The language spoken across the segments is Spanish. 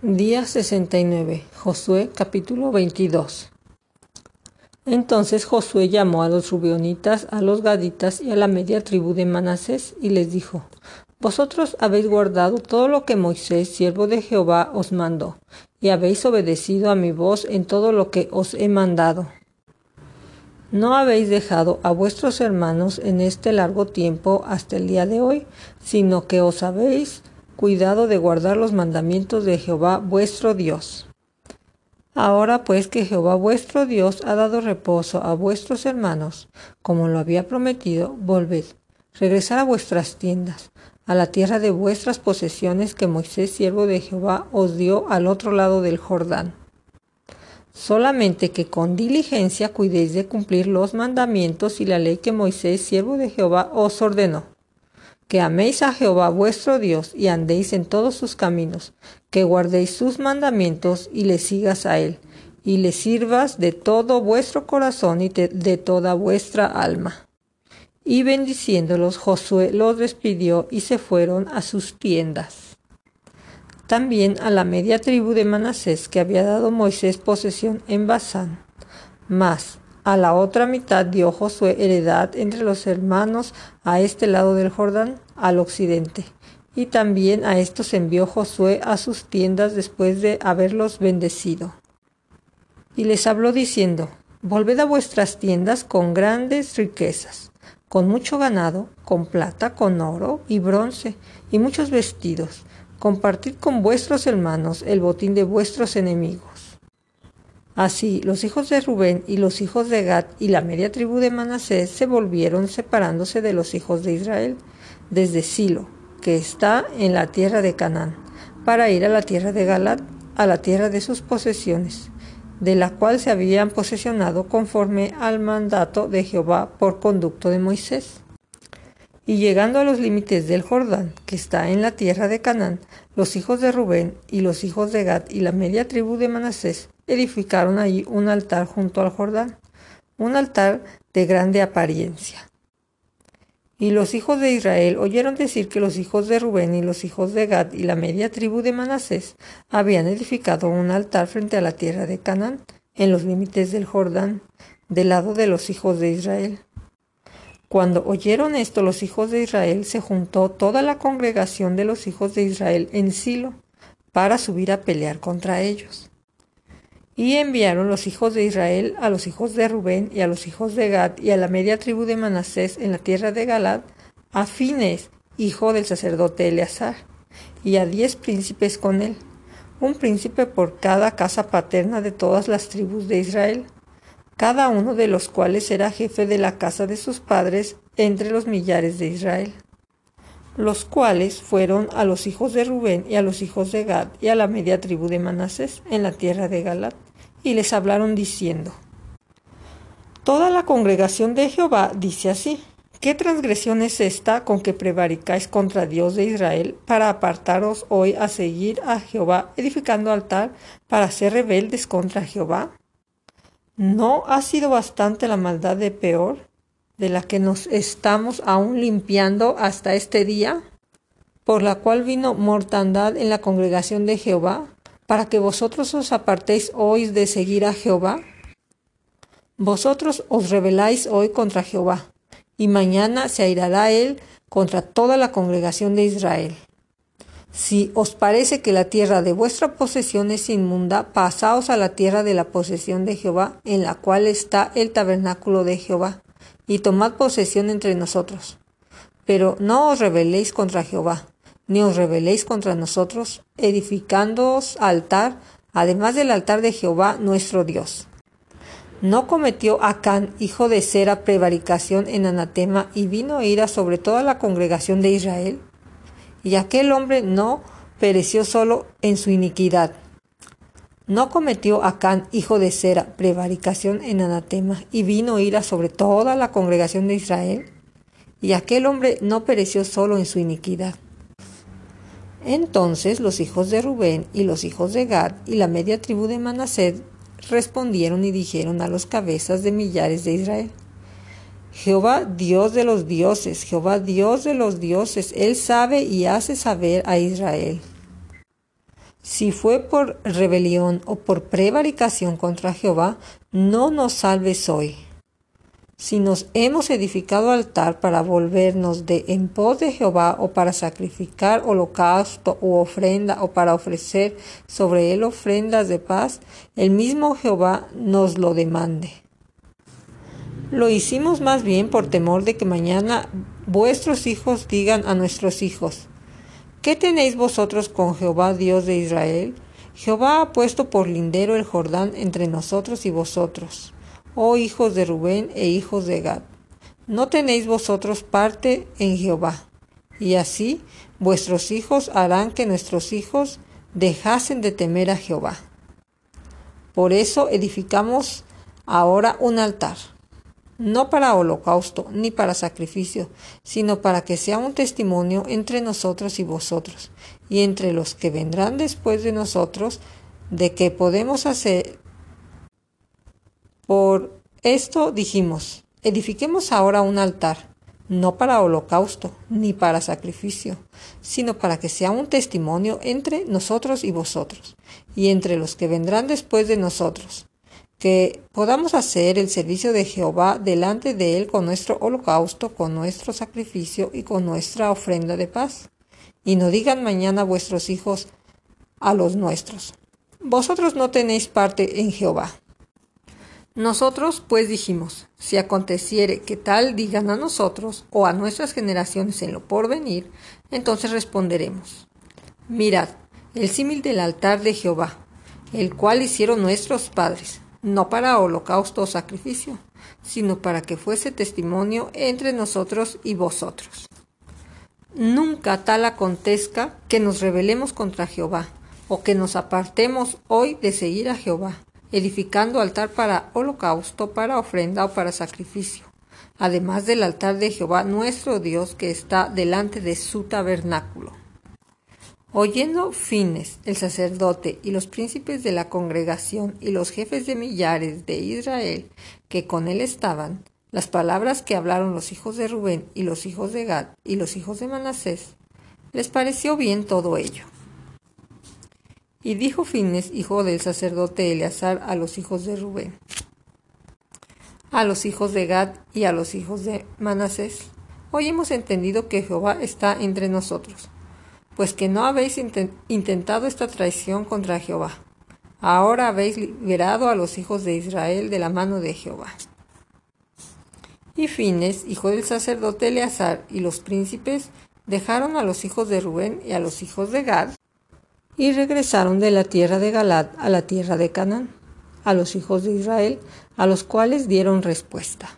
Día 69. Josué capítulo 22. Entonces Josué llamó a los rubeonitas, a los gaditas y a la media tribu de Manasés y les dijo, Vosotros habéis guardado todo lo que Moisés, siervo de Jehová, os mandó, y habéis obedecido a mi voz en todo lo que os he mandado. No habéis dejado a vuestros hermanos en este largo tiempo hasta el día de hoy, sino que os habéis cuidado de guardar los mandamientos de Jehová vuestro Dios. Ahora pues que Jehová vuestro Dios ha dado reposo a vuestros hermanos, como lo había prometido, volved, regresad a vuestras tiendas, a la tierra de vuestras posesiones que Moisés, siervo de Jehová, os dio al otro lado del Jordán. Solamente que con diligencia cuidéis de cumplir los mandamientos y la ley que Moisés, siervo de Jehová, os ordenó que améis a Jehová vuestro Dios y andéis en todos sus caminos, que guardéis sus mandamientos y le sigas a él, y le sirvas de todo vuestro corazón y de toda vuestra alma. Y bendiciéndolos, Josué los despidió y se fueron a sus tiendas. También a la media tribu de Manasés que había dado Moisés posesión en Basán. Mas a la otra mitad dio Josué heredad entre los hermanos a este lado del Jordán, al occidente. Y también a estos envió Josué a sus tiendas después de haberlos bendecido. Y les habló diciendo, Volved a vuestras tiendas con grandes riquezas, con mucho ganado, con plata, con oro y bronce, y muchos vestidos. Compartid con vuestros hermanos el botín de vuestros enemigos Así, los hijos de Rubén y los hijos de Gad y la media tribu de Manasés se volvieron separándose de los hijos de Israel desde Silo, que está en la tierra de Canaán, para ir a la tierra de Galat, a la tierra de sus posesiones, de la cual se habían posesionado conforme al mandato de Jehová por conducto de Moisés. Y llegando a los límites del Jordán, que está en la tierra de Canaán, los hijos de Rubén y los hijos de Gad y la media tribu de Manasés edificaron allí un altar junto al Jordán, un altar de grande apariencia. Y los hijos de Israel oyeron decir que los hijos de Rubén y los hijos de Gad y la media tribu de Manasés habían edificado un altar frente a la tierra de Canaán, en los límites del Jordán, del lado de los hijos de Israel. Cuando oyeron esto los hijos de Israel, se juntó toda la congregación de los hijos de Israel en Silo para subir a pelear contra ellos. Y enviaron los hijos de Israel a los hijos de Rubén y a los hijos de Gad y a la media tribu de Manasés en la tierra de Galad, a Fines, hijo del sacerdote Eleazar, y a diez príncipes con él, un príncipe por cada casa paterna de todas las tribus de Israel, cada uno de los cuales era jefe de la casa de sus padres entre los millares de Israel los cuales fueron a los hijos de Rubén y a los hijos de Gad y a la media tribu de Manasés en la tierra de Galat, y les hablaron diciendo, Toda la congregación de Jehová dice así, ¿qué transgresión es esta con que prevaricáis contra Dios de Israel para apartaros hoy a seguir a Jehová edificando altar para ser rebeldes contra Jehová? ¿No ha sido bastante la maldad de peor? de la que nos estamos aún limpiando hasta este día, por la cual vino mortandad en la congregación de Jehová, para que vosotros os apartéis hoy de seguir a Jehová? Vosotros os rebeláis hoy contra Jehová, y mañana se airará él contra toda la congregación de Israel. Si os parece que la tierra de vuestra posesión es inmunda, pasaos a la tierra de la posesión de Jehová, en la cual está el tabernáculo de Jehová y tomad posesión entre nosotros. Pero no os rebeléis contra Jehová, ni os rebeléis contra nosotros, edificándoos altar, además del altar de Jehová nuestro Dios. ¿No cometió Acán, hijo de Sera, prevaricación en anatema y vino ira sobre toda la congregación de Israel? Y aquel hombre no pereció solo en su iniquidad, ¿No cometió Acán, hijo de Sera, prevaricación en anatema y vino ira sobre toda la congregación de Israel? Y aquel hombre no pereció solo en su iniquidad. Entonces los hijos de Rubén y los hijos de Gad y la media tribu de Manased respondieron y dijeron a los cabezas de millares de Israel, Jehová Dios de los dioses, Jehová Dios de los dioses, Él sabe y hace saber a Israel. si fue por rebelión o por prevaricación contra Jehová, no nos salves hoy. Si nos hemos edificado altar para volvernos de en pos de Jehová o para sacrificar holocausto u ofrenda o para ofrecer sobre él ofrendas de paz, el mismo Jehová nos lo demande. Lo hicimos más bien por temor de que mañana vuestros hijos digan a nuestros hijos, ¿qué tenéis vosotros con Jehová Dios de Israel? Jehová ha puesto por lindero el Jordán entre nosotros y vosotros oh hijos de Rubén e hijos de Gad, no tenéis vosotros parte en Jehová. Y así vuestros hijos harán que nuestros hijos dejasen de temer a Jehová. Por eso edificamos ahora un altar, no para holocausto ni para sacrificio, sino para que sea un testimonio entre nosotros y vosotros, y entre los que vendrán después de nosotros, de que podemos hacer. Por esto dijimos, edifiquemos ahora un altar, no para holocausto ni para sacrificio, sino para que sea un testimonio entre nosotros y vosotros, y entre los que vendrán después de nosotros, que podamos hacer el servicio de Jehová delante de él con nuestro holocausto, con nuestro sacrificio y con nuestra ofrenda de paz. Y no digan mañana vuestros hijos a los nuestros, vosotros no tenéis parte en Jehová. Nosotros pues dijimos, si aconteciere que tal digan a nosotros o a nuestras generaciones en lo porvenir, entonces responderemos, mirad, el símil del altar de Jehová, el cual hicieron nuestros padres, no para holocausto o sacrificio, sino para que fuese testimonio entre nosotros y vosotros. Nunca tal acontezca que nos rebelemos contra Jehová, o que nos apartemos hoy de seguir a Jehová edificando altar para holocausto, para ofrenda o para sacrificio, además del altar de Jehová nuestro Dios que está delante de su tabernáculo. Oyendo Fines, el sacerdote, y los príncipes de la congregación y los jefes de millares de Israel que con él estaban, las palabras que hablaron los hijos de Rubén y los hijos de Gad y los hijos de Manasés, les pareció bien todo ello. Y dijo Fines, hijo del sacerdote Eleazar, a los hijos de Rubén, a los hijos de Gad y a los hijos de Manasés, hoy hemos entendido que Jehová está entre nosotros, pues que no habéis intentado esta traición contra Jehová. Ahora habéis liberado a los hijos de Israel de la mano de Jehová. Y Fines, hijo del sacerdote Eleazar, y los príncipes dejaron a los hijos de Rubén y a los hijos de Gad y regresaron de la tierra de Galad a la tierra de Canaán, a los hijos de Israel, a los cuales dieron respuesta.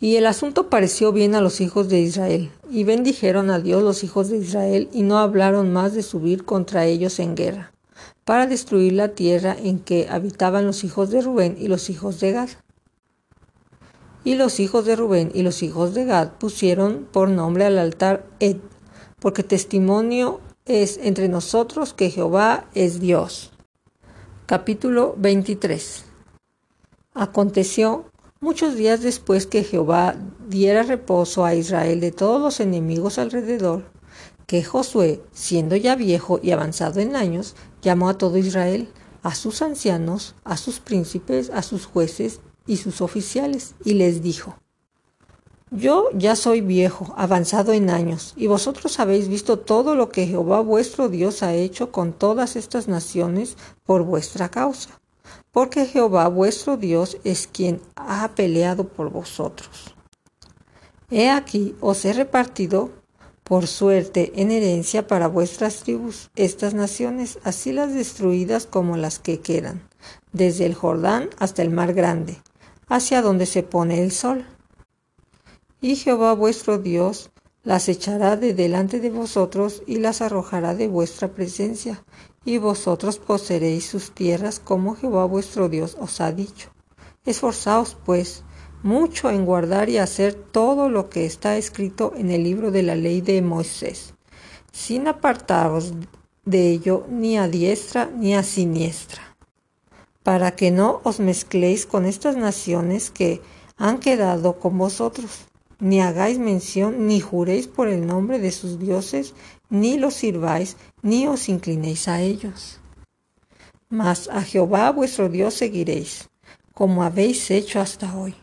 Y el asunto pareció bien a los hijos de Israel, y bendijeron a Dios los hijos de Israel, y no hablaron más de subir contra ellos en guerra, para destruir la tierra en que habitaban los hijos de Rubén y los hijos de Gad. Y los hijos de Rubén y los hijos de Gad pusieron por nombre al altar Ed, porque testimonio es entre nosotros que Jehová es Dios. Capítulo 23 Aconteció muchos días después que Jehová diera reposo a Israel de todos los enemigos alrededor, que Josué, siendo ya viejo y avanzado en años, llamó a todo Israel, a sus ancianos, a sus príncipes, a sus jueces y sus oficiales, y les dijo, yo ya soy viejo, avanzado en años, y vosotros habéis visto todo lo que Jehová vuestro Dios ha hecho con todas estas naciones por vuestra causa, porque Jehová vuestro Dios es quien ha peleado por vosotros. He aquí os he repartido por suerte en herencia para vuestras tribus estas naciones, así las destruidas como las que quedan, desde el Jordán hasta el mar grande, hacia donde se pone el sol y Jehová vuestro Dios las echará de delante de vosotros y las arrojará de vuestra presencia, y vosotros poseeréis sus tierras como Jehová vuestro Dios os ha dicho. Esforzaos, pues, mucho en guardar y hacer todo lo que está escrito en el libro de la ley de Moisés, sin apartaros de ello ni a diestra ni a siniestra, para que no os mezcléis con estas naciones que han quedado con vosotros ni hagáis mención, ni juréis por el nombre de sus dioses, ni los sirváis, ni os inclinéis a ellos. Mas a Jehová vuestro Dios seguiréis, como habéis hecho hasta hoy.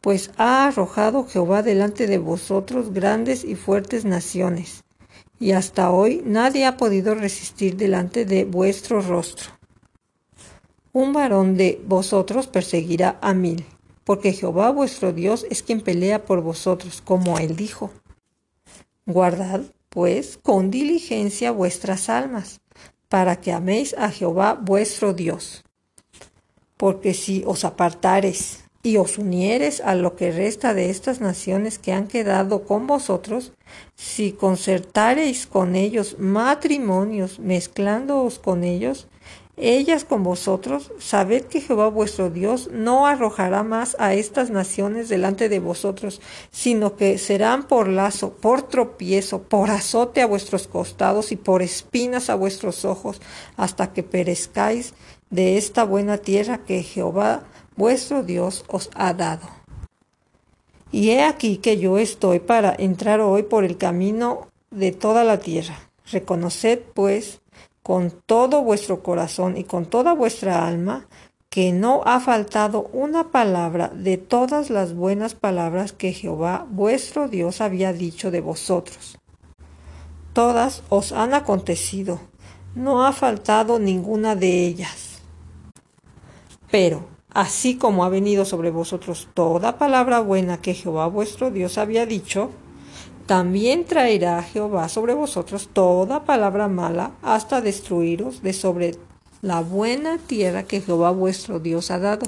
Pues ha arrojado Jehová delante de vosotros grandes y fuertes naciones, y hasta hoy nadie ha podido resistir delante de vuestro rostro. Un varón de vosotros perseguirá a mil, porque Jehová vuestro Dios es quien pelea por vosotros, como él dijo. Guardad, pues, con diligencia vuestras almas, para que améis a Jehová vuestro Dios. Porque si os apartares y os unieres a lo que resta de estas naciones que han quedado con vosotros, si concertareis con ellos matrimonios, mezclándoos con ellos, ellas con vosotros, sabed que Jehová vuestro Dios no arrojará más a estas naciones delante de vosotros, sino que serán por lazo, por tropiezo, por azote a vuestros costados y por espinas a vuestros ojos, hasta que perezcáis de esta buena tierra que Jehová vuestro Dios os ha dado. Y he aquí que yo estoy para entrar hoy por el camino de toda la tierra. Reconoced, pues, con todo vuestro corazón y con toda vuestra alma, que no ha faltado una palabra de todas las buenas palabras que Jehová vuestro Dios había dicho de vosotros. Todas os han acontecido, no ha faltado ninguna de ellas. Pero, así como ha venido sobre vosotros toda palabra buena que Jehová vuestro Dios había dicho, también traerá Jehová sobre vosotros toda palabra mala hasta destruiros de sobre la buena tierra que Jehová vuestro Dios ha dado.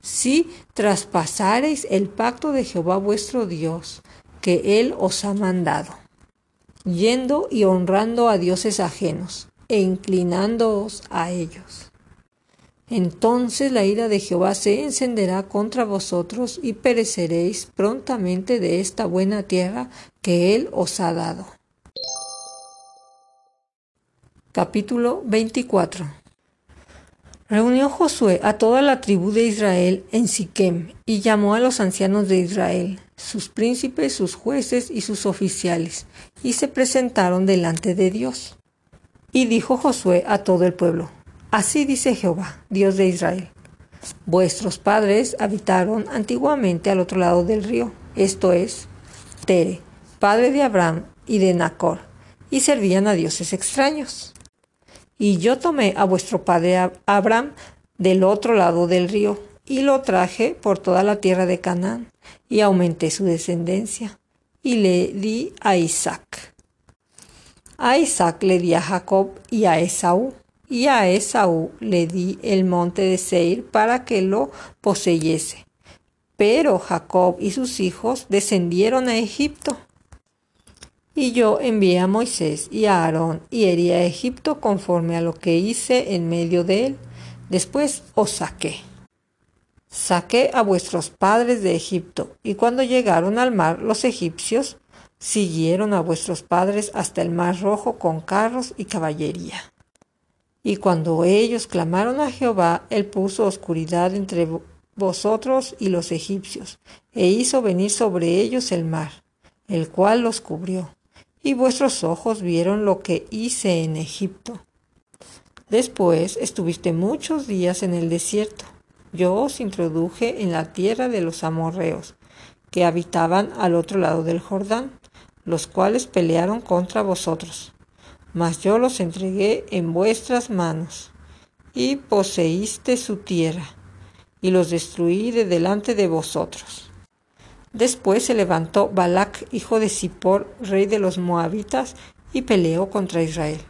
Si traspasareis el pacto de Jehová vuestro Dios, que Él os ha mandado, yendo y honrando a dioses ajenos, e inclinándoos a ellos. Entonces la ira de Jehová se encenderá contra vosotros y pereceréis prontamente de esta buena tierra que Él os ha dado. Capítulo 24 Reunió Josué a toda la tribu de Israel en Siquem y llamó a los ancianos de Israel, sus príncipes, sus jueces y sus oficiales, y se presentaron delante de Dios. Y dijo Josué a todo el pueblo, Así dice Jehová, Dios de Israel. Vuestros padres habitaron antiguamente al otro lado del río, esto es, Tere, padre de Abraham y de Nacor, y servían a dioses extraños. Y yo tomé a vuestro padre Abraham del otro lado del río, y lo traje por toda la tierra de Canaán, y aumenté su descendencia, y le di a Isaac. A Isaac le di a Jacob y a Esaú y a Esaú le di el monte de Seir para que lo poseyese. Pero Jacob y sus hijos descendieron a Egipto. Y yo envié a Moisés y a Aarón y herí a Egipto conforme a lo que hice en medio de él. Después os saqué. Saqué a vuestros padres de Egipto, y cuando llegaron al mar los egipcios siguieron a vuestros padres hasta el mar rojo con carros y caballería. Y cuando ellos clamaron a Jehová, él puso oscuridad entre vosotros y los egipcios, e hizo venir sobre ellos el mar, el cual los cubrió. Y vuestros ojos vieron lo que hice en Egipto. Después estuviste muchos días en el desierto. Yo os introduje en la tierra de los amorreos, que habitaban al otro lado del Jordán, los cuales pelearon contra vosotros mas yo los entregué en vuestras manos, y poseíste su tierra, y los destruí de delante de vosotros. Después se levantó Balac, hijo de Zippor, rey de los moabitas, y peleó contra Israel,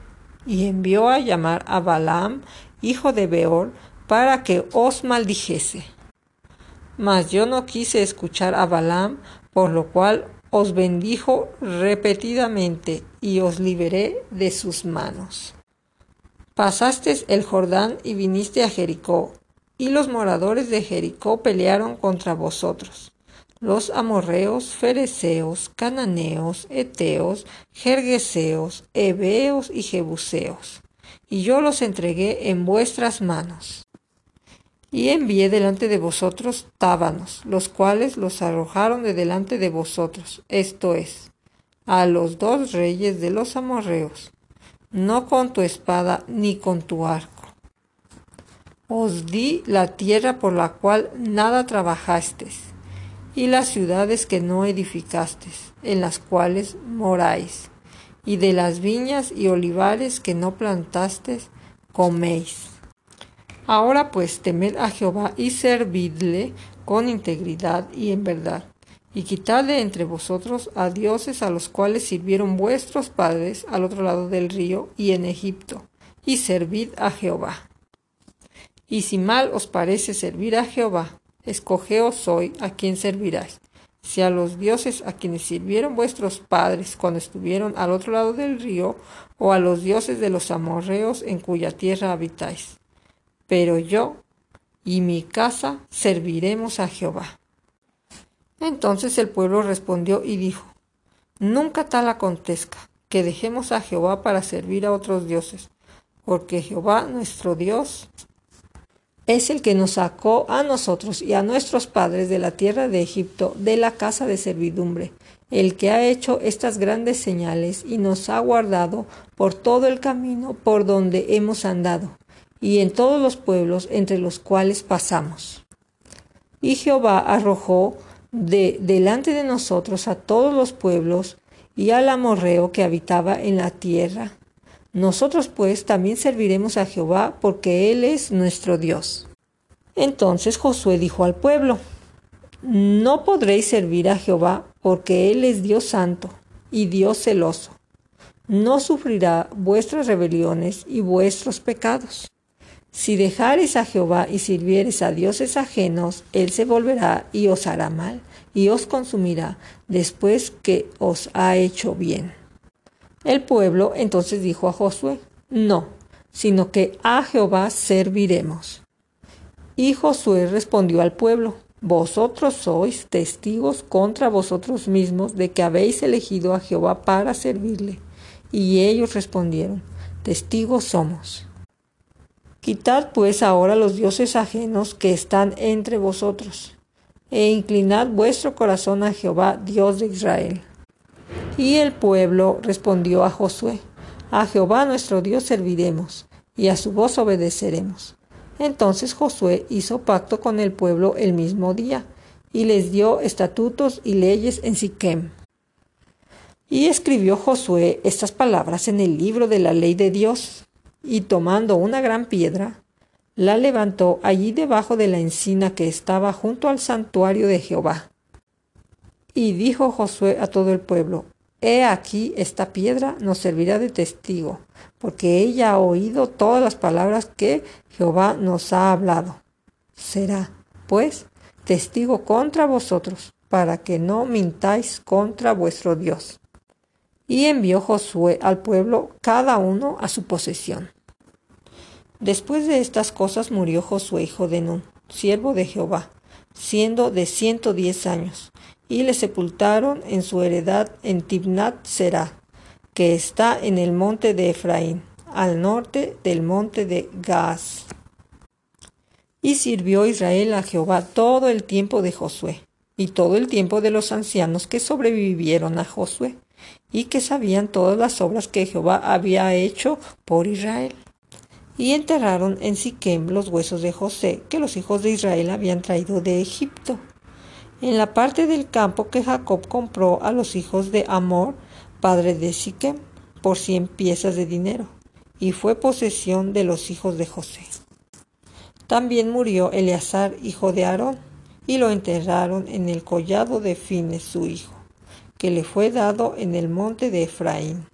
y envió a llamar a Balaam, hijo de Beor, para que os maldijese. Mas yo no quise escuchar a Balaam, por lo cual os bendijo repetidamente y os liberé de sus manos. Pasaste el Jordán y viniste a Jericó, y los moradores de Jericó pelearon contra vosotros. Los amorreos, fereceos, cananeos, eteos, jergueseos, heveos y jebuseos. Y yo los entregué en vuestras manos. Y envié delante de vosotros tábanos, los cuales los arrojaron de delante de vosotros, esto es, a los dos reyes de los amorreos, no con tu espada ni con tu arco. Os di la tierra por la cual nada trabajasteis, y las ciudades que no edificasteis, en las cuales moráis, y de las viñas y olivares que no plantasteis, coméis. Ahora pues temed a Jehová y servidle con integridad y en verdad, y quitad de entre vosotros a dioses a los cuales sirvieron vuestros padres al otro lado del río y en Egipto, y servid a Jehová. Y si mal os parece servir a Jehová, escogeos hoy a quien serviráis, si a los dioses a quienes sirvieron vuestros padres cuando estuvieron al otro lado del río, o a los dioses de los amorreos en cuya tierra habitáis. Pero yo y mi casa serviremos a Jehová. Entonces el pueblo respondió y dijo, Nunca tal acontezca, que dejemos a Jehová para servir a otros dioses, porque Jehová nuestro Dios es el que nos sacó a nosotros y a nuestros padres de la tierra de Egipto, de la casa de servidumbre, el que ha hecho estas grandes señales y nos ha guardado por todo el camino por donde hemos andado, y en todos los pueblos entre los cuales pasamos. Y Jehová arrojó de delante de nosotros a todos los pueblos y al amorreo que habitaba en la tierra, nosotros pues también serviremos a Jehová porque Él es nuestro Dios. Entonces Josué dijo al pueblo, No podréis servir a Jehová porque Él es Dios santo y Dios celoso. No sufrirá vuestras rebeliones y vuestros pecados. Si dejares a Jehová y sirvieres a dioses ajenos, Él se volverá y os hará mal y os consumirá después que os ha hecho bien. El pueblo entonces dijo a Josué, no, sino que a Jehová serviremos. Y Josué respondió al pueblo, vosotros sois testigos contra vosotros mismos de que habéis elegido a Jehová para servirle. Y ellos respondieron, testigos somos. Quitad pues ahora los dioses ajenos que están entre vosotros, e inclinad vuestro corazón a Jehová, Dios de Israel. Y el pueblo respondió a Josué, A Jehová nuestro Dios serviremos, y a su voz obedeceremos. Entonces Josué hizo pacto con el pueblo el mismo día, y les dio estatutos y leyes en Siquem. Y escribió Josué estas palabras en el libro de la ley de Dios, y tomando una gran piedra, la levantó allí debajo de la encina que estaba junto al santuario de Jehová. Y dijo Josué a todo el pueblo, He aquí esta piedra nos servirá de testigo, porque ella ha oído todas las palabras que Jehová nos ha hablado. Será, pues, testigo contra vosotros, para que no mintáis contra vuestro Dios. Y envió Josué al pueblo cada uno a su posesión. Después de estas cosas murió Josué hijo de Nun, siervo de Jehová, siendo de ciento diez años, y le sepultaron en su heredad en Tibnat Será, que está en el monte de Efraín, al norte del monte de Gaas. Y sirvió Israel a Jehová todo el tiempo de Josué, y todo el tiempo de los ancianos que sobrevivieron a Josué, y que sabían todas las obras que Jehová había hecho por Israel. Y enterraron en Siquem los huesos de José que los hijos de Israel habían traído de Egipto en la parte del campo que Jacob compró a los hijos de Amor, padre de Siquem, por cien piezas de dinero, y fue posesión de los hijos de José. También murió Eleazar, hijo de Aarón, y lo enterraron en el collado de Fines, su hijo, que le fue dado en el monte de Efraín.